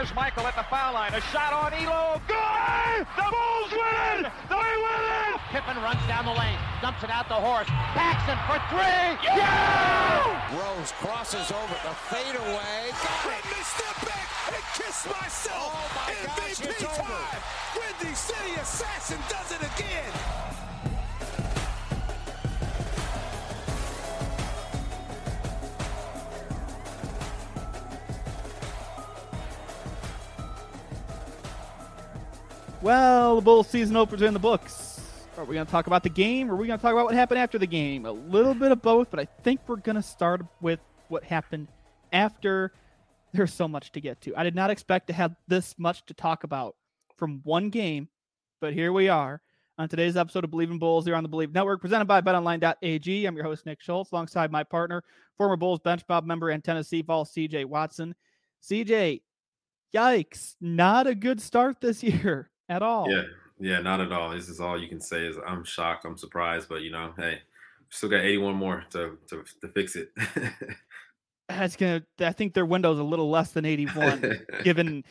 Here's Michael at the foul line. A shot on Ehlo. Good! The Bulls win! They win it! Pippen runs down the lane, dumps it out to Horace. Paxson for three. Yeah! Rose crosses over the fadeaway. Let me step back and kiss myself. Oh my gosh, MVP it's over. time. Windy City Assassin does it again. Well, the Bulls season openers are in the books. Are we going to talk about the game or are we going to talk about what happened after the game? A little bit of both, but I think we're going to start with what happened after. There's so much to get to. I did not expect to have this much to talk about from one game, but here we are on today's episode of Bleav in Bulls here on the Bleav Network, presented by BetOnline.ag. I'm your host, Nick Schultz, alongside my partner, former Bulls bench mob member and Tennessee Vol, CJ Watson. CJ, yikes, not a good start this year at all. Yeah, yeah, not at all. This is all you can say is I'm shocked, I'm surprised, but you know, hey, still got 81 more to to, to fix it. That's gonna. I think their window's a little less than 81, given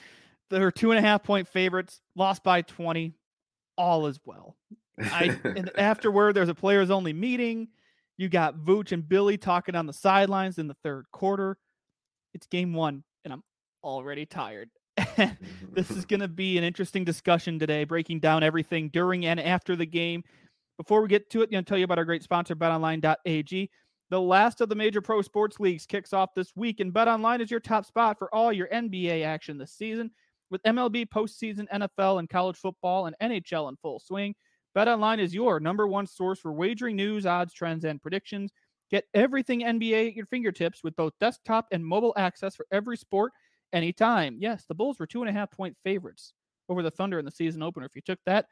they're two and a half point favorites, lost by 20. All is well. I and afterward, there's a players only meeting. You got Vooch and Billy talking on the sidelines in the third quarter. It's game one, and I'm already tired. this is going to be an interesting discussion today, breaking down everything during and after the game. Before we get to it, I'm going to tell you about our great sponsor, betonline.ag. The last of the major pro sports leagues kicks off this week, and BetOnline is your top spot for all your NBA action this season. With MLB postseason, NFL, and college football and NHL in full swing, BetOnline is your number one source for wagering news, odds, trends, and predictions. Get everything NBA at your fingertips with both desktop and mobile access for every sport anytime. Yes, the Bulls were two and a half point favorites over the Thunder in the season opener. If you took that,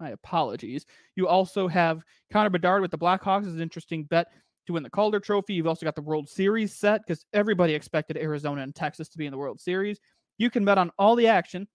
my apologies. You also have Connor Bedard with the Blackhawks as an interesting bet to win the Calder Trophy. You've also got the World Series set because everybody expected Arizona and Texas to be in the World Series. You can bet on all the action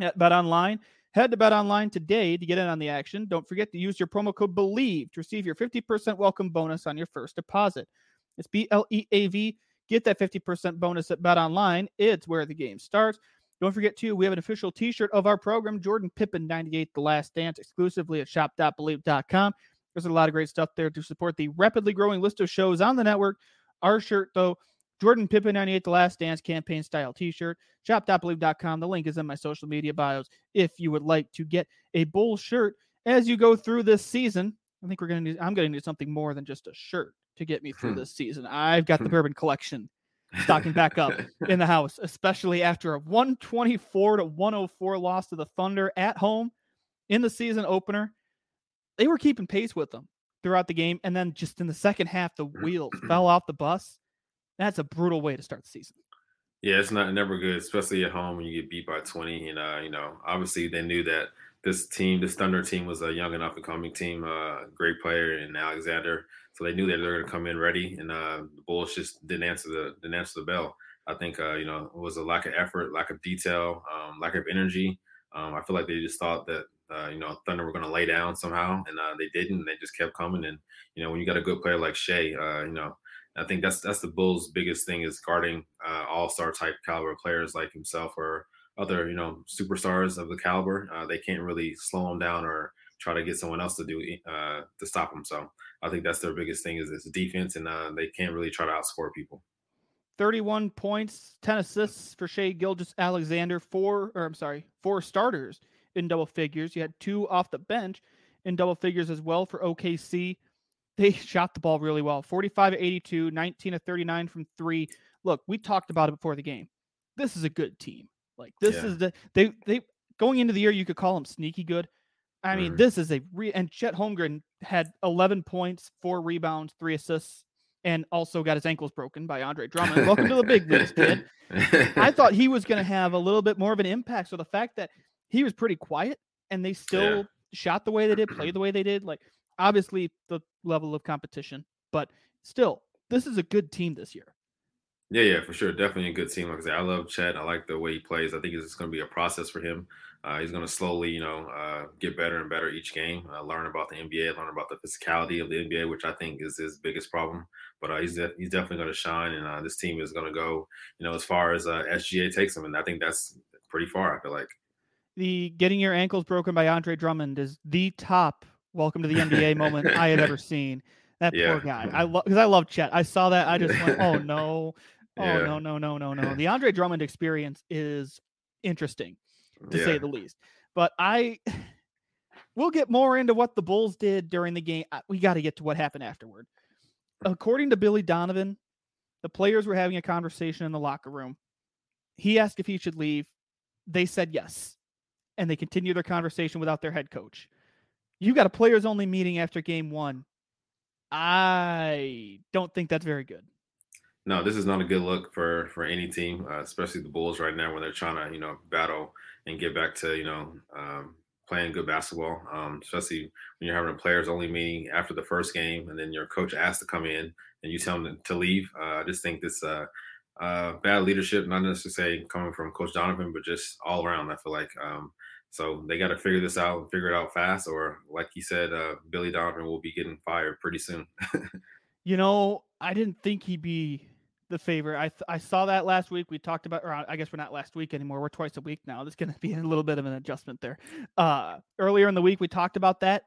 at Bet Online. Head to Bet Online today to get in on the action. Don't forget to use your promo code BLEAV to receive your 50% welcome bonus on your first deposit. It's B L E A V. Get that 50% bonus at Bet Online. It's where the game starts. Don't forget, too, we have an official t shirt of our program, Jordan Pippen 98 The Last Dance, exclusively at shop.bleav.com. There's a lot of great stuff there to support the rapidly growing list of shows on the network. Our shirt, though, Jordan Pippen 98 The Last Dance campaign style t shirt, shop.bleav.com. The link is in my social media bios if you would like to get a bull shirt as you go through this season. I think we're going to need, I'm going to need something more than just a shirt to get me through Hmm. this season. I've got the bourbon collection stocking back up in the house, especially after a 124 to 104 loss to the Thunder at home in the season opener. They were keeping pace with them throughout the game. And then just in the second half, the wheels fell off the bus. That's a brutal way to start the season. yeah, it's not never good, especially at home when you get beat by 20. And uh, you know, obviously they knew that this team, this Thunder team, was a young and up and coming team, uh, great player in Alexander. So they knew that they were going to come in ready, and uh, the Bulls just didn't answer the didn't answer the bell. I think uh, you know it was a lack of effort, lack of detail, um, lack of energy. Um, I feel like they just thought that uh, you know Thunder were going to lay down somehow, and uh, they didn't. They just kept coming, and you know when you got a good player like Shai, uh, you know I think that's that's the Bulls' biggest thing is guarding uh, all star type caliber players like himself or other you know superstars of the caliber. Uh, they can't really slow him down or try to get someone else to do to stop him. So I think that's their biggest thing is is defense, and uh, they can't really try to outscore people. 31 points, 10 assists for Shai Gilgeous-Alexander, four, or I'm sorry, four starters in double figures. You had two off the bench in double figures as well for OKC. They shot the ball really well 45 82, 19 of 39 from three. Look, we talked about it before the game. This is a good team. Like, this Yeah. is the, they, they, going into the year, you could call them sneaky good. I mean, Mhm. this is a re, and Chet Holmgren had 11 points, four rebounds, three assists, and also got his ankles broken by Andre Drummond. Welcome to the big leagues, kid. I thought he was going to have a little bit more of an impact. So the fact that he was pretty quiet and they still shot the way they did, played the way they did, like obviously the level of competition, but still, this is a good team this year. Yeah, yeah, for sure. Definitely a good team. Like I said, I love Chet. I like the way he plays. I think it's going to be a process for him. Uh, he's going to slowly, you know, uh, get better and better each game, uh, learn about the NBA, learn about the physicality of the NBA, which I think is his biggest problem. But uh, he's de- he's definitely going to shine, and uh, this team is going to go, you know, as far as uh, SGA takes them, and I think that's pretty far. I feel like the getting your ankles broken by Andre Drummond is the top welcome to the NBA moment I have ever seen. That Yeah. poor guy. I love because I love Chet. I saw that. I just went, oh no, oh Yeah. no, no, no, no, no. The Andre Drummond experience is interesting to yeah, say the least. But I we'll get more into what the Bulls did during the game. We got to get to what happened afterward. According to Billy Donovan, the players were having a conversation in the locker room. He asked if he should leave. They said yes. And they continued their conversation without their head coach. You got a players only meeting after game 1. I don't think that's very good. No, this is not a good look for for any team, uh, especially the Bulls right now when they're trying to you know battle and get back to you know um, playing good basketball. Um, especially when you're having a players only meeting after the first game, and then your coach asks to come in and you tell him to leave. Uh, I just think this uh, uh, bad leadership, not necessarily coming from Coach Donovan, but just all around. I feel like um, so they got to figure this out and figure it out fast, or like he said, uh, Billy Donovan will be getting fired pretty soon. You know, I didn't think he'd be the favorite. I th- I saw that last week. We talked about, or I guess we're not last week anymore. We're twice a week now. There's going to be a little bit of an adjustment there. Uh, earlier in the week, we talked about that.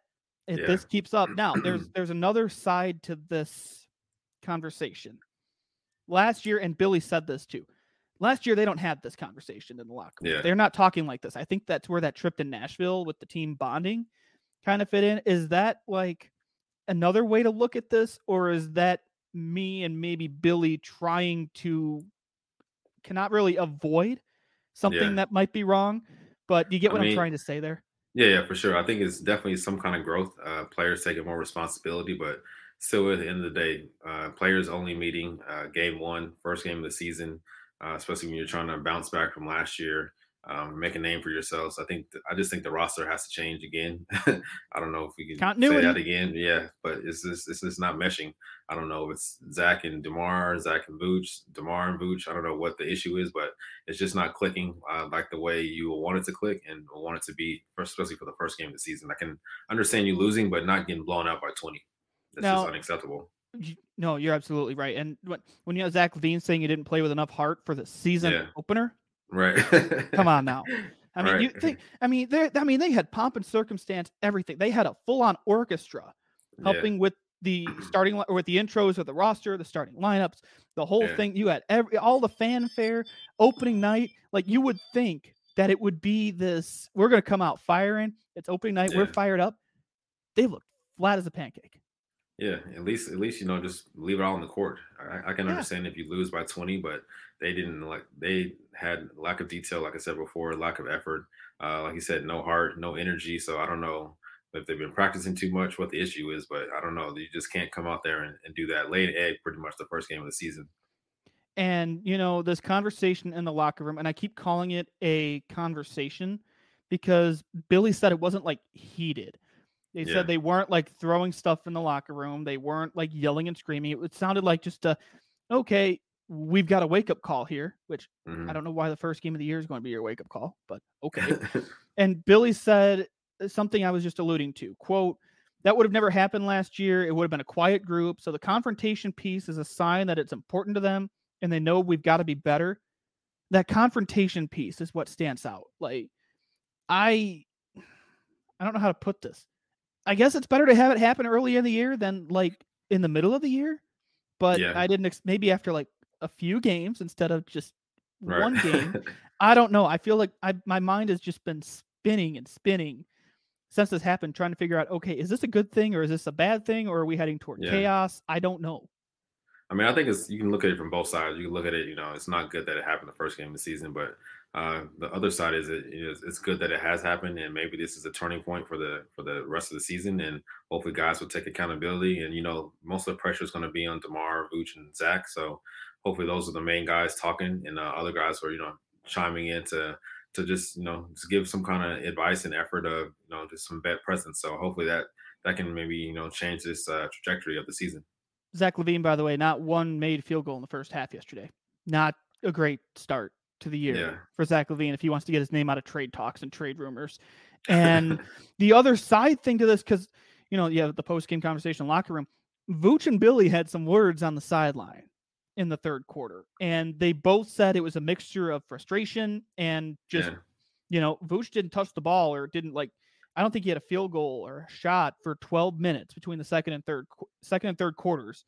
If Yeah. this keeps up, now there's there's another side to this conversation. Last year, and Billy said this too. Last year, they don't have this conversation in the locker room. Yeah. They're not talking like this. I think that's where that trip to Nashville with the team bonding kind of fit in. Is that like another way to look at this, or is that me and maybe Billy trying to cannot really avoid something Yeah. that might be wrong? But you get what I am mean, trying to say there? Yeah, yeah, for sure. I think it's definitely some kind of growth. Uh, players taking more responsibility, but still, at the end of the day, uh, players only meeting uh, game one, first game of the season, uh, especially when you're trying to bounce back from last year, um, make a name for yourselves. I think th- I just think the roster has to change again. I don't know if we can say that again. Yeah, but it's just it's just not meshing. I don't know if it's Zach and Demar, Zach and Vooch, Demar and Vooch. I don't know what the issue is, but it's just not clicking uh, like the way you want it to click and want it to be, especially for the first game of the season. I can understand you losing, but not getting blown out by 20. That's Now- just unacceptable. No, you're absolutely right. And when when you have Zach LaVine saying you didn't play with enough heart for the season Yeah. opener, Right. Come on now. I mean, you think? I mean, they I mean, they had pomp and circumstance, everything. They had a full-on orchestra Yeah. helping with the starting or with the intros of the roster, the starting lineups, the whole Yeah. thing. You had every all the fanfare, opening night. Like you would think that it would be this. We're going to come out firing. It's opening night. We're fired up. They looked flat as a pancake. Yeah, at least at least you know just leave it all on the court. I, I can Yeah. understand if you lose by twenty, but they didn't like they had lack of detail, like I said before, lack of effort. Uh, like you said, no heart, no energy. So I don't know if they've been practicing too much, what the issue is, but I don't know. You just can't come out there and, and do that. Lay an egg pretty much the first game of the season. and you know this conversation in the locker room and i keep calling it a conversation because billy said it wasn't like heated they Yeah. said they weren't like throwing stuff in the locker room they weren't like yelling and screaming it, it sounded like just a okay we've got a wake up call here which Mhm. i don't know why the first game of the year is going to be your wake up call but okay and Billy said uh, something I was just alluding to. Quote, that would have never happened last year. It would have been a quiet group. So the confrontation piece is a sign that it's important to them and they know we've got to be better. That confrontation piece is what stands out. Like I I don't know how to put this. I guess it's better to have it happen early in the year than like in the middle of the year. But Yeah. I didn't ex- maybe after like a few games instead of just Right. one game. I don't know. I feel like I my mind has just been spinning and spinning since this happened, trying to figure out, okay, is this a good thing or is this a bad thing or are we heading toward Yeah. chaos? I don't know. I mean, I think it's you can look at it from both sides. You can look at it, you know, it's not good that it happened the first game of the season, but uh, the other side is it is it's good that it has happened, and maybe this is a turning point for the for the rest of the season, and hopefully guys will take accountability. And you know, most of the pressure is going to be on Demar, Vooch, and Zach. So hopefully those are the main guys talking, and uh, other guys are you know chiming in to to just you know just give some kind of advice and effort of you know just some vet presence. So hopefully that that can maybe you know change this uh, trajectory of the season. Zach LaVine, by the way, not one made field goal in the first half yesterday. Not a great start to the year Yeah. for Zach LaVine if he wants to get his name out of trade talks and trade rumors. And the other side thing to this, because you know, you have the post game conversation locker room. Vooch and Billy had some words on the sideline in the third quarter, and they both said it was a mixture of frustration and just Yeah. you know, Vooch didn't touch the ball or didn't like. I don't think he had a field goal or a shot for 12 minutes between the second and third second and third quarters,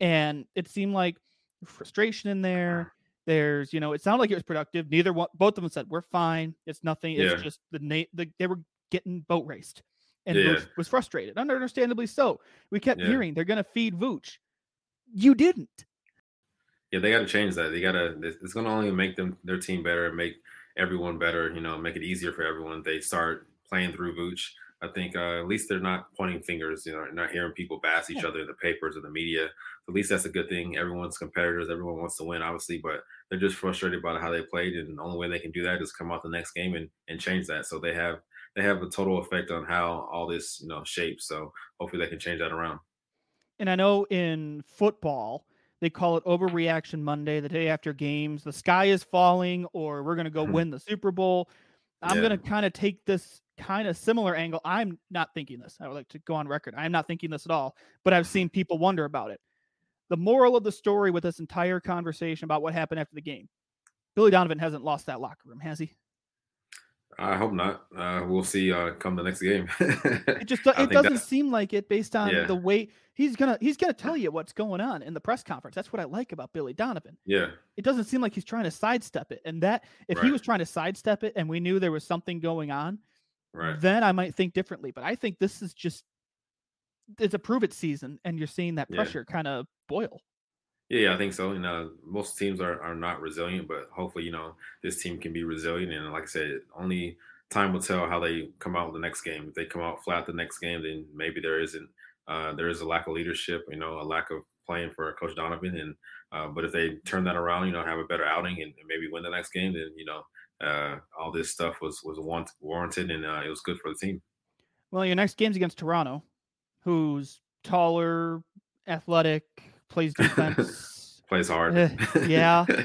and it seemed like frustration in there. There's, you know, it sounded like it was productive. Neither one, both of them said we're fine. It's nothing. It's Yeah. just the name." the they were getting boat raced, and Yeah. Vooch was frustrated, understandably so. We kept Yeah. hearing they're going to feed Vooch. You didn't. Yeah, they got to change that. They got to. It's going to only make them their team better, and make everyone better. You know, make it easier for everyone. They start playing through Vooch. I think uh, at least they're not pointing fingers. You know, not hearing people bash each other in the papers or the media. At least that's a good thing. Everyone's competitors. Everyone wants to win, obviously, but they're just frustrated about how they played, and the only way they can do that is come out the next game and and change that. So they have they have a total effect on how all this you know shapes. So hopefully they can change that around. and I know in football they call it overreaction Monday, the day after games. The sky is falling, or we're going to go Mhm. win the Super Bowl. I'm Yeah. going to kind of take this kind of similar angle. I'm not thinking this. I would like to go on record. I'm not thinking this at all, but I've seen people wonder about it. The moral of the story with this entire conversation about what happened after the game Billy Donovan hasn't lost that locker room, has he? I hope not. Uh, we'll see. Uh, come the next game. It just it doesn't that- seem like it based on Yeah. the way he's gonna he's gonna tell you what's going on in the press conference. That's what I like about Billy Donovan. Yeah, it doesn't seem like he's trying to sidestep it. And that if he was trying to sidestep it and we knew there was something going on, right. then I might think differently. But I think this is just it's a prove it season and you're seeing that Yeah. pressure kind of boil. Yeah, yeah, I think so. You know, most teams are, are not resilient, but hopefully, you know, this team can be resilient. And like I said, only time will tell how they come out the next game. If they come out flat the next game, then maybe there isn't uh, there is a lack of leadership, you know, a lack of playing for Coach Donovan. And uh, but if they turn that around, you know, have a better outing and, and maybe win the next game, then you know, uh, all this stuff was was want, warranted and uh, it was good for the team. Well, your next game's against Toronto, who's taller, athletic, plays defense. Plays hard. Eh, yeah.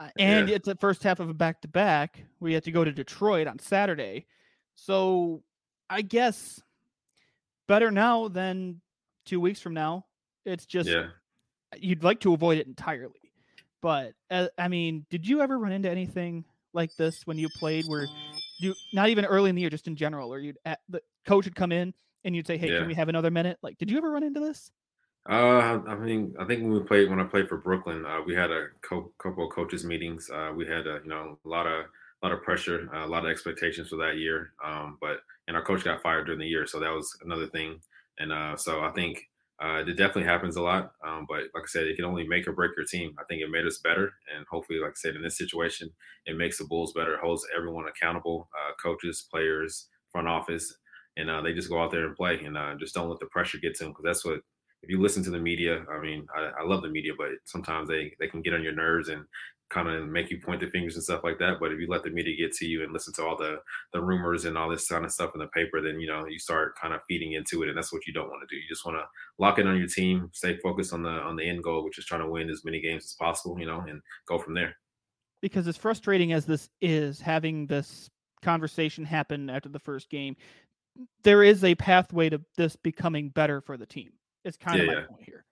Uh, and Yeah. it's the first half of a back to back. We have to go to Detroit on Saturday. So I guess better now than two weeks from now. It's just yeah. you'd like to avoid it entirely. But uh, I mean, did you ever run into anything like this when you played where you not even early in the year, just in general, or you'd at, the coach would come in and you'd say, "Hey, Yeah. can we have another minute?" Like, did you ever run into this? Uh, I mean, I think when we played when I played for Brooklyn, uh, we had a co- couple of coaches meetings. Uh, we had a you know a lot of a lot of pressure, a lot of expectations for that year. Um, but and our coach got fired during the year, so that was another thing. And uh, so I think uh, it definitely happens a lot. Um, but like I said, it can only make or break your team. I think it made us better, and hopefully, like I said, in this situation, it makes the Bulls better. It holds everyone accountable, uh, coaches, players, front office, and uh, they just go out there and play, and uh, just don't let the pressure get to them because that's what if you listen to the media, I mean, I, I love the media, but sometimes they they can get on your nerves and kind of make you point the fingers and stuff like that. But if you let the media get to you and listen to all the the rumors and all this kind of stuff in the paper, then you know you start kind of feeding into it, and that's what you don't want to do. You just want to lock in on your team, stay focused on the on the end goal, which is trying to win as many games as possible, you know, and go from there. because as frustrating as this is having this conversation happen after the first game there is a pathway to this becoming better for the team it's kind of Yeah, my yeah. point here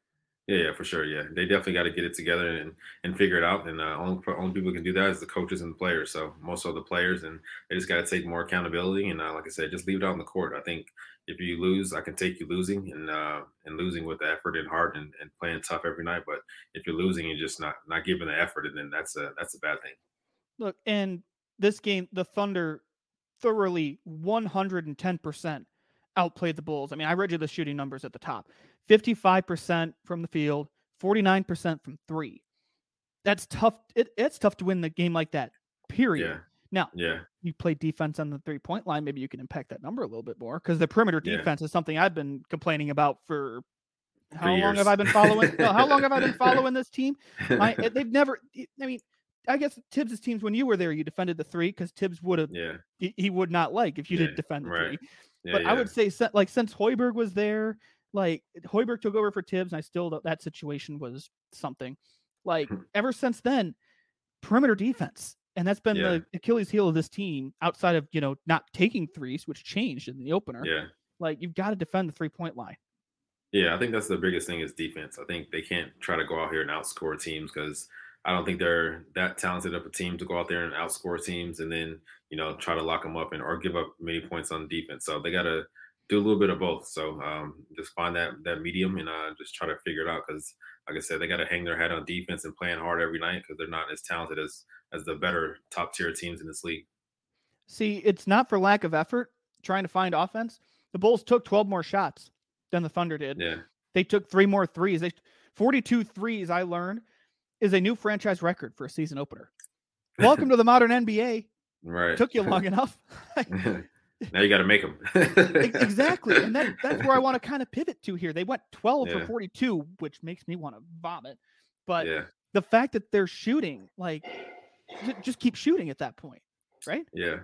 Yeah, yeah, for sure. Yeah, they definitely got to get it together and and figure it out. And uh, only only people can do that is the coaches and the players. So most of the players, and they just got to take more accountability. And uh, like I said, just leave it out on the court. I think if you lose, I can take you losing and uh, and losing with the effort and heart and, and playing tough every night. But if you're losing and just not not giving the effort, and then that's a that's a bad thing. look and this game the thunder thoroughly 110% outplayed the bulls i mean i read you the shooting numbers at the top 55% from the field 49% from three that's tough it, it's tough to win the game like that period Yeah. now Yeah, you play defense on the three point line, maybe you can impact that number a little bit more because the perimeter Yeah. defense is something I've been complaining about for how long years. have I been following? no, how long have I been following this team? My, they've never. I mean, I guess Thibs' teams when you were there, you defended the three because Thibs would have yeah, he, he would not like if you Yeah, did defend the right. three. yeah. But yeah. I would say like since Hoiberg was there, like Hoiberg took over for Thibs, and I still th- that situation was something. Like Hmm. ever since then, perimeter defense. And that's been Yeah. the Achilles heel of this team outside of, you know, not taking threes, which changed in the opener. Yeah. Like you've got to defend the three point line. Yeah, I think that's the biggest thing is defense. I think they can't try to go out here and outscore teams because I don't think they're that talented of a team to go out there and outscore teams and then you know try to lock them up and or give up many points on defense. So they got to do a little bit of both. So um, just find that that medium and uh, just try to figure it out because, like I said, they got to hang their head on defense and playing hard every night because they're not as talented as as the better top tier teams in this league. See, it's not for lack of effort trying to find offense. The Bulls took 12 more shots than the Thunder did. Yeah, They took three more threes. They 42 threes, I learned, is a new franchise record for a season opener. Welcome to the modern NBA. right. It Took you long enough. now you got to make them. Exactly. And that, that's where I want to kind of pivot to here. They went 12 Yeah. for 42, which makes me want to vomit. But yeah, the fact that they're shooting, like, just keep shooting at that point, right? yeah.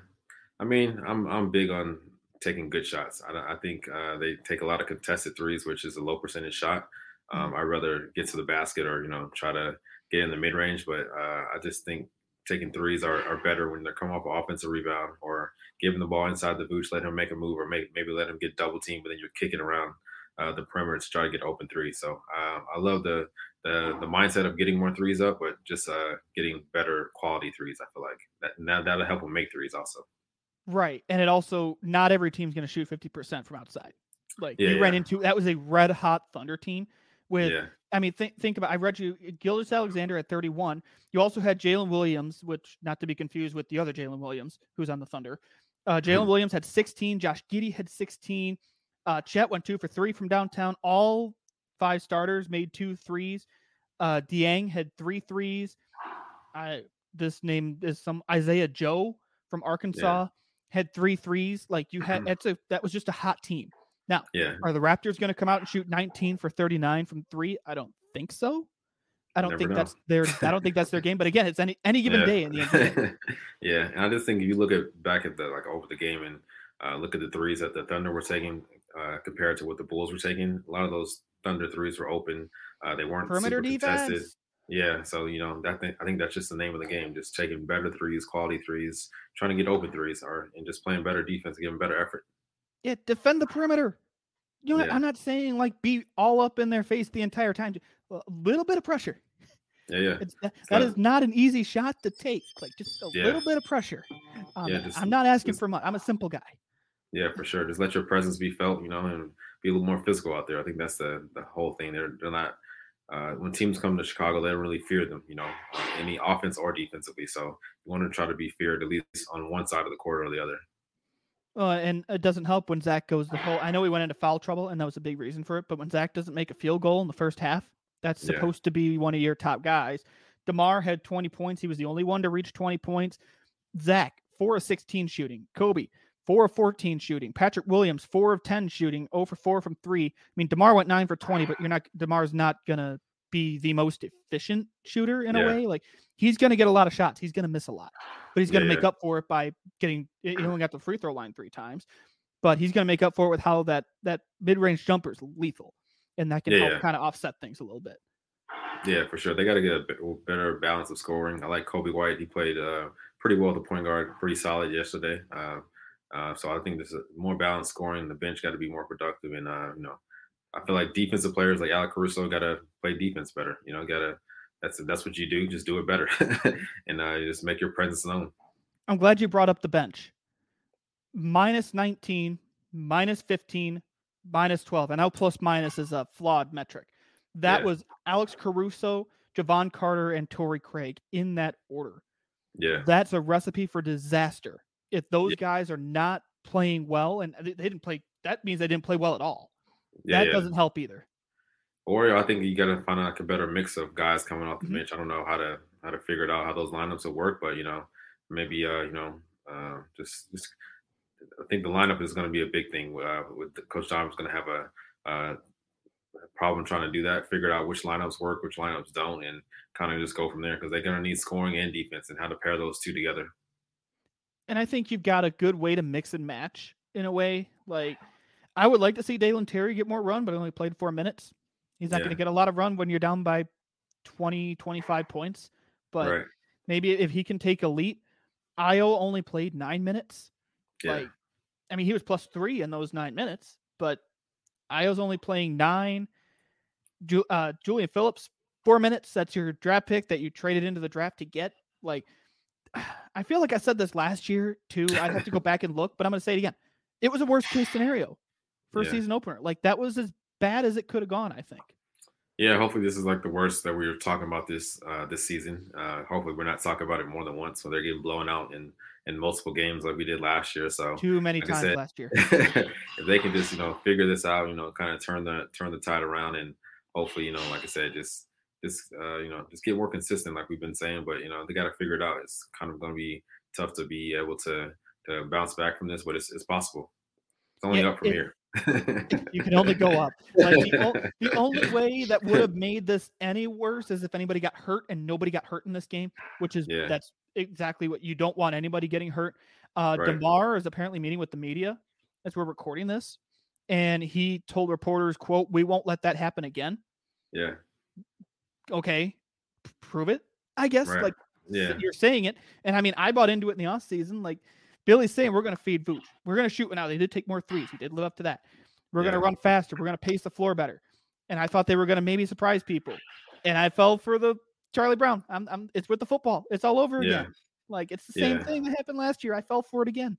I mean, I'm I'm big on taking good shots. i, I think uh, they take a lot of contested threes, which is a low percentage shot. Um, I'd rather get to the basket or you know try to get in the mid range, but uh, I just think taking threes are, are better when they're coming off an offensive rebound or giving the ball inside to Vooch, let him make a move, or make, maybe let him get double teamed, but then you're kicking around uh, the perimeter to try to get open threes. So uh, I love the, the the mindset of getting more threes up, but just uh, getting better quality threes. I feel like that now that'll help them make threes also. Right. And it also, not every team's going to shoot 50% from outside. Like, Yeah, you ran into that was a red hot Thunder team with Yeah, I mean, think think about. I read you Gilgeous-Alexander at 31. You also had Jalen Williams, which not to be confused with the other Jalen Williams, who's on the Thunder. Uh, Jalen Hmm. Williams had 16. Josh Giddey had 16. Uh, Chet went two for three from downtown. All five starters made two threes. Uh, Dieng had three threes. I this name is some Isaiah Joe from Arkansas had three threes. Like you had, that's a that was just a hot team. Yeah, Are the Raptors going to come out and shoot 19 for 39 from three? I don't think so. I don't Never think know. that's their. I don't think that's their game. But again, it's any any given Yeah. day in the NBA. yeah, and I just think if you look at back at the like over the game and uh, look at the threes that the Thunder were taking uh, compared to what the Bulls were taking, a lot of those Thunder threes were open. Uh, they weren't Perimeter contested. defense. Yeah, so you know that thing, I think that's just the name of the game, just taking better threes, quality threes, trying to get open threes, or and just playing better defense, giving better effort. Yeah, defend the perimeter. You know. Yeah. I'm not saying like be all up in their face the entire time. A little bit of pressure. Yeah, yeah, It's that, It's that not- is not an easy shot to take. Like just a Yeah. little bit of pressure. Um, Yeah, just- I'm not asking just- for much. I'm a simple guy. yeah, for sure. Just let your presence be felt, you know, and be a little more physical out there. I think that's the the whole thing. They're they're not. Uh, when teams come to Chicago, they don't really fear them, you know, any offense or defensively. So you want to try to be feared at least on one side of the court or the other. Uh, and it doesn't help when Zach goes the whole. I know he went into foul trouble, and that was a big reason for it. But when Zach doesn't make a field goal in the first half, that's Yeah. supposed to be one of your top guys. Demar had 20 points. He was the only one to reach 20 points. Zach four of 16 shooting. Coby four of 14 shooting. Patrick Williams four of 10 shooting. 0 for four from three. I mean, Demar went nine for 20, but you're not. Demar's not gonna be the most efficient shooter in a way. Like he's gonna get a lot of shots. He's gonna miss a lot, but he's gonna Yeah, make yeah. up for it by getting. He only got the free throw line three times, but he's gonna make up for it with how that that mid range jumper is lethal, and that can Yeah, help yeah. kind of offset things a little bit. Yeah, for sure. They got to get a better balance of scoring. I like Coby White. He played uh, pretty well at the point guard, pretty solid yesterday. Uh, uh, so I think there's more balanced scoring. The bench got to be more productive, and uh, you know, I feel like defensive players like Alex Caruso got to play defense better. You know, got to that's that's what you do. Just do it better, and uh, just make your presence known. I'm glad you brought up the bench. Minus 19, minus 15, minus 12. And now plus minus is a flawed metric. That Yeah. was Alex Caruso, Jevon Carter, and Torrey Craig in that order. Yeah, That's a recipe for disaster. If those Yeah. guys are not playing well, and they didn't play, that means they didn't play well at all. Yeah, that yeah. doesn't help either. Or I think you got to find like a better mix of guys coming off the Mhm. bench. I don't know how to how to figure it out how those lineups will work, but you know, maybe uh, you know, uh, just just I think the lineup is going to be a big thing. Uh, with the, Coach Donovan's going to have a, uh, problem trying to do that, figure out which lineups work, which lineups don't, and kind of just go from there because they're going to need scoring and defense and how to pair those two together. And I think you've got a good way to mix and match in a way. Like, I would like to see Dalen Terry get more run, but only played four minutes. He's not going to get a lot of run when you're down by 20, 25 points. But right. maybe if he can take a leap. Ayo only played nine minutes. Yeah. Like, I mean, he was plus three in those nine minutes, but Ayo's only playing nine. Ju- uh, Julian Phillips, four minutes. That's your draft pick that you traded into the draft to get. Like, I feel like I said this last year too. I'd have to go back and look, but I'm going to say it again. It was a worst case scenario for a season opener. Like, that was as bad as it could have gone, I think. Yeah, hopefully this is like the worst that we were talking about this uh, this season. Uh, hopefully we're not talking about it more than once, so they're getting blown out in in multiple games like we did last year. So Too many like times said, last year. if they can just you know figure this out, you know, kind of turn the turn the tide around, and hopefully you know, like I said, just just uh, you know just get more consistent, like we've been saying. But you know, they got to figure it out. It's kind of going to be tough to be able to to bounce back from this, but it's it's possible. It's only Yeah, up from it- here. You can only go up. Like the, o- the only way that would have made this any worse is if anybody got hurt, and nobody got hurt in this game, which is Yeah. that's exactly what you don't want anybody getting hurt. Uh, Right. Demar is apparently meeting with the media as we're recording this, and he told reporters, "quote We won't let that happen again." yeah, Okay, p- prove it. I guess Right. like yeah, you're saying it, and I mean I bought into it in the off season. Like Billy's saying, we're going to feed Vooch. We're going to shoot. Now they did take more threes. He did live up to that. We're going to run faster. We're going to pace the floor better. And I thought they were going to maybe surprise people, and I fell for the Charlie Brown. I'm, I'm it's with the football. It's all over Yeah. again. Like it's the same Yeah. thing that happened last year. I fell for it again.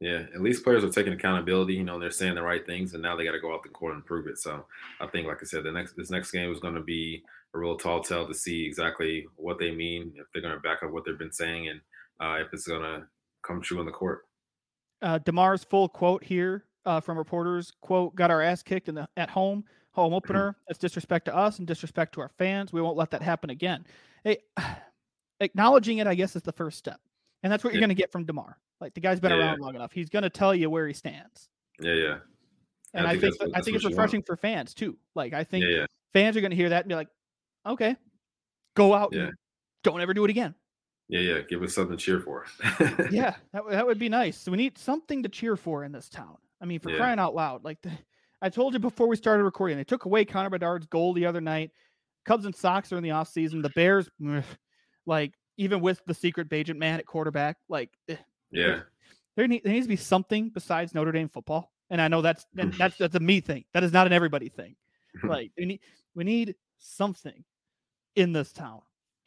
Yeah, at least players are taking accountability. You know, they're saying the right things, and now they got to go out the court and prove it. So I think, like I said, the next this next game is going to be a real tall tale to see exactly what they mean, if they're going to back up what they've been saying, and uh, if it's going to come true on the court. uh, Demar's full quote here uh, from reporters: "quote Got our ass kicked in the at home home opener. That's disrespect to us and disrespect to our fans. We won't let that happen again." Hey, acknowledging it, I guess, is the first step, and that's what you're Yeah. going to get from Demar. Like the guy's been Yeah, yeah. around long enough; he's going to tell you where he stands. Yeah, yeah, And I think that's what- I think it's you want. refreshing for fans too. Like I think yeah, yeah, fans are going to hear that and be like, "Okay, go out Yeah. and don't ever do it again." Yeah, yeah. Give us something to cheer for. yeah, that, would- that would be nice. We need something to cheer for in this town. I mean, for Yeah. crying out loud. Like the, I told you before we started recording, they took away Connor Bedard's goal the other night. Cubs and Sox are in the offseason. The Bears, like, even with the secret agent man at quarterback, like, eh, yeah, there, need, there needs to be something besides Notre Dame football. And I know that's and that's that's a me thing. That is not an everybody thing. Like we need we need something in this town.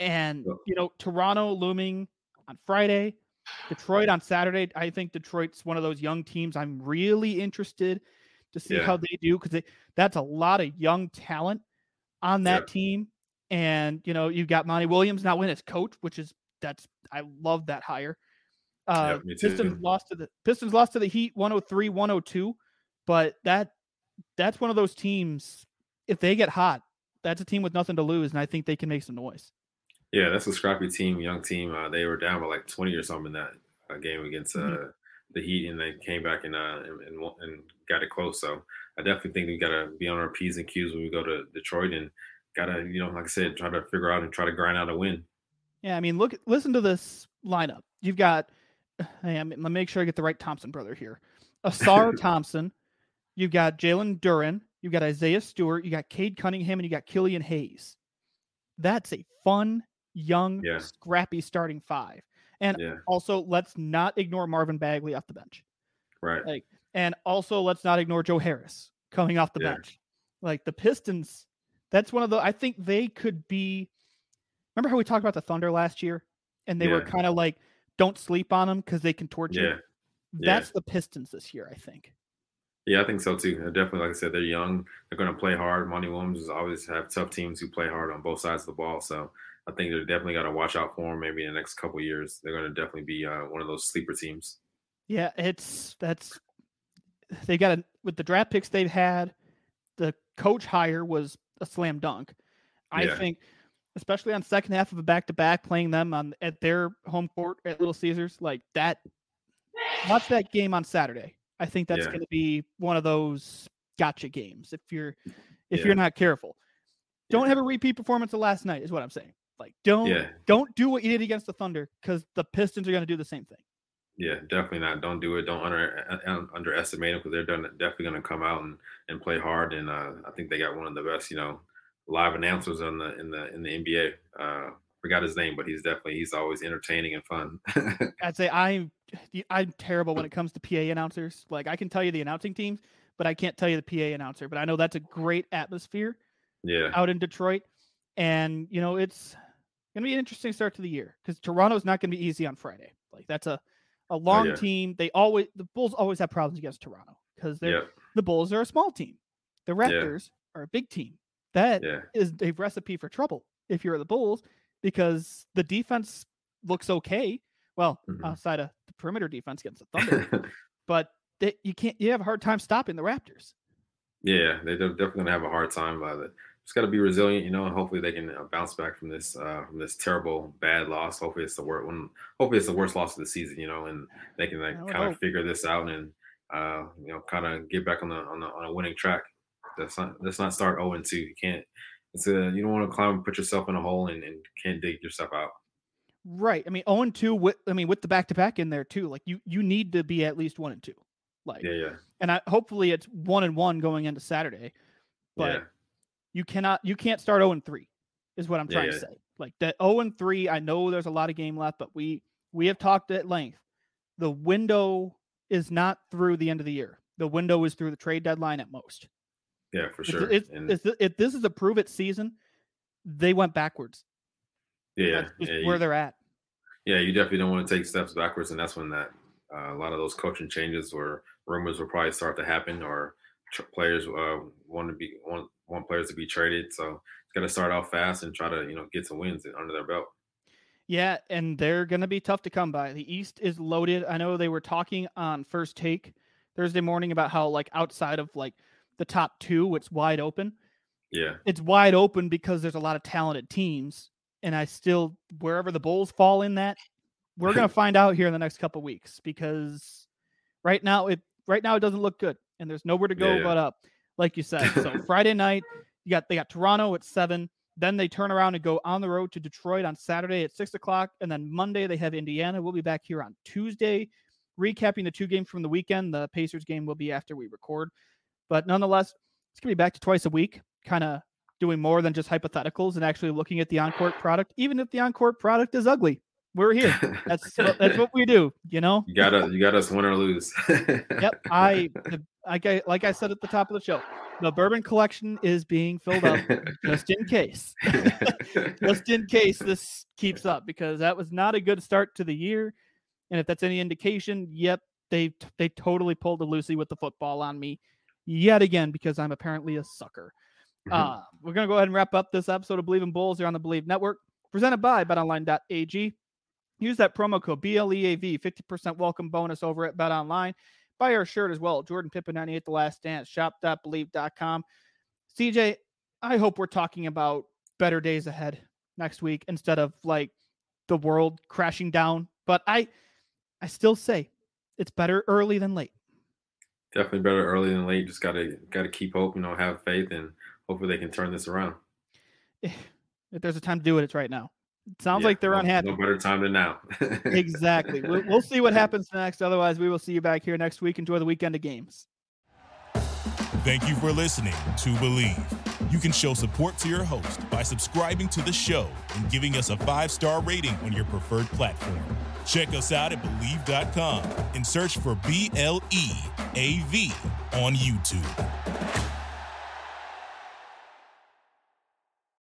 And you know, Toronto looming on Friday, Detroit on Saturday. I think Detroit's one of those young teams I'm really interested to see Yeah. how they do because that's a lot of young talent on that Yeah. team. And you know, you've got Monty Williams now in as coach, which is that's I love that hire. Uh, too. Pistons lost to the Pistons lost to the Heat 103 102, but that that's one of those teams. If they get hot, that's a team with nothing to lose, and I think they can make some noise. Yeah. That's a scrappy team, young team. Uh, they were down by like twenty or something in that uh, game against uh, Mhm. the Heat, and they came back and, uh, and and and got it close. So I definitely think we got to be on our p's and q's when we go to Detroit, and got to you know, like I said, try to figure out and try to grind out a win. Yeah, I mean, look, listen to this lineup. You've got, hey, I'm, let me make sure I get the right Thompson brother here. Ausar Thompson. You've got Jalen Duren. You've got Isaiah Stewart. You got Cade Cunningham, and you got Killian Hayes. That's a fun, young, Yeah. scrappy starting five. And Yeah, also, let's not ignore Marvin Bagley off the bench. right. Like, and also let's not ignore Joe Harris coming off the Yeah. bench. Like the Pistons, that's one of the. I think they could be. Remember how we talked about the Thunder last year, and they were kind of like, don't sleep on them because they can torture." Yeah. That's the Pistons this year, I think. Yeah, I think so too. Definitely, like I said, they're young. They're going to play hard. Monty Williams is always have tough teams who play hard on both sides of the ball. So I think they're definitely got to watch out for them. Maybe in the next couple of years, they're going to definitely be uh, one of those sleeper teams. Yeah, it's that's they got a with the draft picks they've had, the coach hire was a slam dunk. I Yeah. think, especially on second half of a back to back, playing them on at their home court at Little Caesars, like that. Watch that game on Saturday. I think that's Yeah. going to be one of those gotcha games if you're if Yeah. you're not careful. Don't have a repeat performance of last night, is what I'm saying. Like, don't Yeah, don't do what you did against the Thunder because the Pistons are going to do the same thing. yeah, definitely not. Don't do it. Don't under uh, uh, underestimate them because they're done, definitely going to come out and, and play hard. And uh, I think they got one of the best, you know, live announcers in the in the in the NBA. Uh, forgot his name, but he's definitely he's always entertaining and fun. I'd say I'm I'm terrible when it comes to PA announcers. Like I can tell you the announcing teams, but I can't tell you the PA announcer. But I know that's a great atmosphere yeah, out in Detroit, and you know it's gonna be an interesting start to the year because Toronto's not gonna be easy on Friday. Like that's a a long Oh, yeah. team. They always the Bulls always have problems against Toronto because they're yeah, the Bulls are a small team. The Raptors are a big team. That is yeah, a recipe for trouble if you're the Bulls because the defense looks okay. Well, Mhm. outside of the perimeter defense against the Thunder, but they, you can't. You have a hard time stopping the Raptors. yeah. They're definitely gonna have a hard time by it. Just got to be resilient, you know, and hopefully they can uh, bounce back from this uh, from this terrible bad loss. Hopefully it's the worst one. Hopefully it's the worst loss of the season, you know, and they can like kind of figure this out and uh, you know kind of get back on the on the on a winning track. Let's not let's not start 0 2. You can't. It's a you don't want to climb and put yourself in a hole and, and can't dig yourself out. Right. I mean, 0 and 2 with I mean with the back to back in there too. Like you you need to be at least 1 and 2. Like Yeah, yeah, and I hopefully it's 1 and 1 going into Saturday. But yeah. You cannot you can't start 0 and 3 is what I'm trying yeah. to say. Like that 0 and 3, I know there's a lot of game left, but we we have talked at length. The window is not through the end of the year. The window is through the trade deadline at most. Yeah, for sure. It's, and it's, if this is a prove it season, they went backwards. yeah, yeah, yeah, where you, they're at. yeah, you definitely don't want to take steps backwards, and that's when that uh, a lot of those coaching changes or rumors will probably start to happen, or players uh, want to be want want players to be traded. So it's got to start off fast and try to you know get some wins under their belt. Yeah, and they're going to be tough to come by. The East is loaded. I know they were talking on First Take Thursday morning about how like outside of like the top 2, it's wide open. Yeah, It's wide open because there's a lot of talented teams and I still wherever the Bulls fall in that, we're going to find out here in the next couple weeks because right now it right now it doesn't look good and there's nowhere to go Yeah, yeah. but up like you said. So Friday night, you got they got Toronto at seven. Then they turn around and go on the road to Detroit on Saturday at six o'clock, and then Monday they have Indiana. We'll be back here on Tuesday, recapping the two games from the weekend. The Pacers game will be after we record, but nonetheless, it's gonna be back to twice a week, kind of doing more than just hypotheticals and actually looking at the on-court product, even if the on-court product is ugly. We're here. That's what, that's what we do, you know. you got us. You got us win or lose. Yep. I, the, like I like I said at the top of the show, the bourbon collection is being filled up just in case, just in case this keeps up, because that was not a good start to the year. And if that's any indication, yep, they they totally pulled a Lucy with the football on me yet again because I'm apparently a sucker. Uh, we're gonna go ahead and wrap up this episode of Bleav in Bulls here on the Bleav Network, presented by BetOnline.ag. Use that promo code BLEAV, 50% welcome bonus over at Bet Online. Buy our shirt as well, Jordan Pippen 98 The Last Dance, shop.bleav.com. CJ, I hope we're talking about better days ahead next week instead of like the world crashing down. But I I still say it's better early than late. Definitely better early than late. Just gotta gotta keep hope. You know, have faith, and hopefully they can turn this around. If there's a time to do it, it's right now. It sounds Yeah, like they're no- unhappy. No better time than now. exactly. We'll, we'll see what happens next. Otherwise, we will see you back here next week. Enjoy the weekend of games. Thank you for listening to Bleav. You can show support to your host by subscribing to the show and giving us a five star rating on your preferred platform. Check us out at Bleav.com and search for B L E A V on YouTube.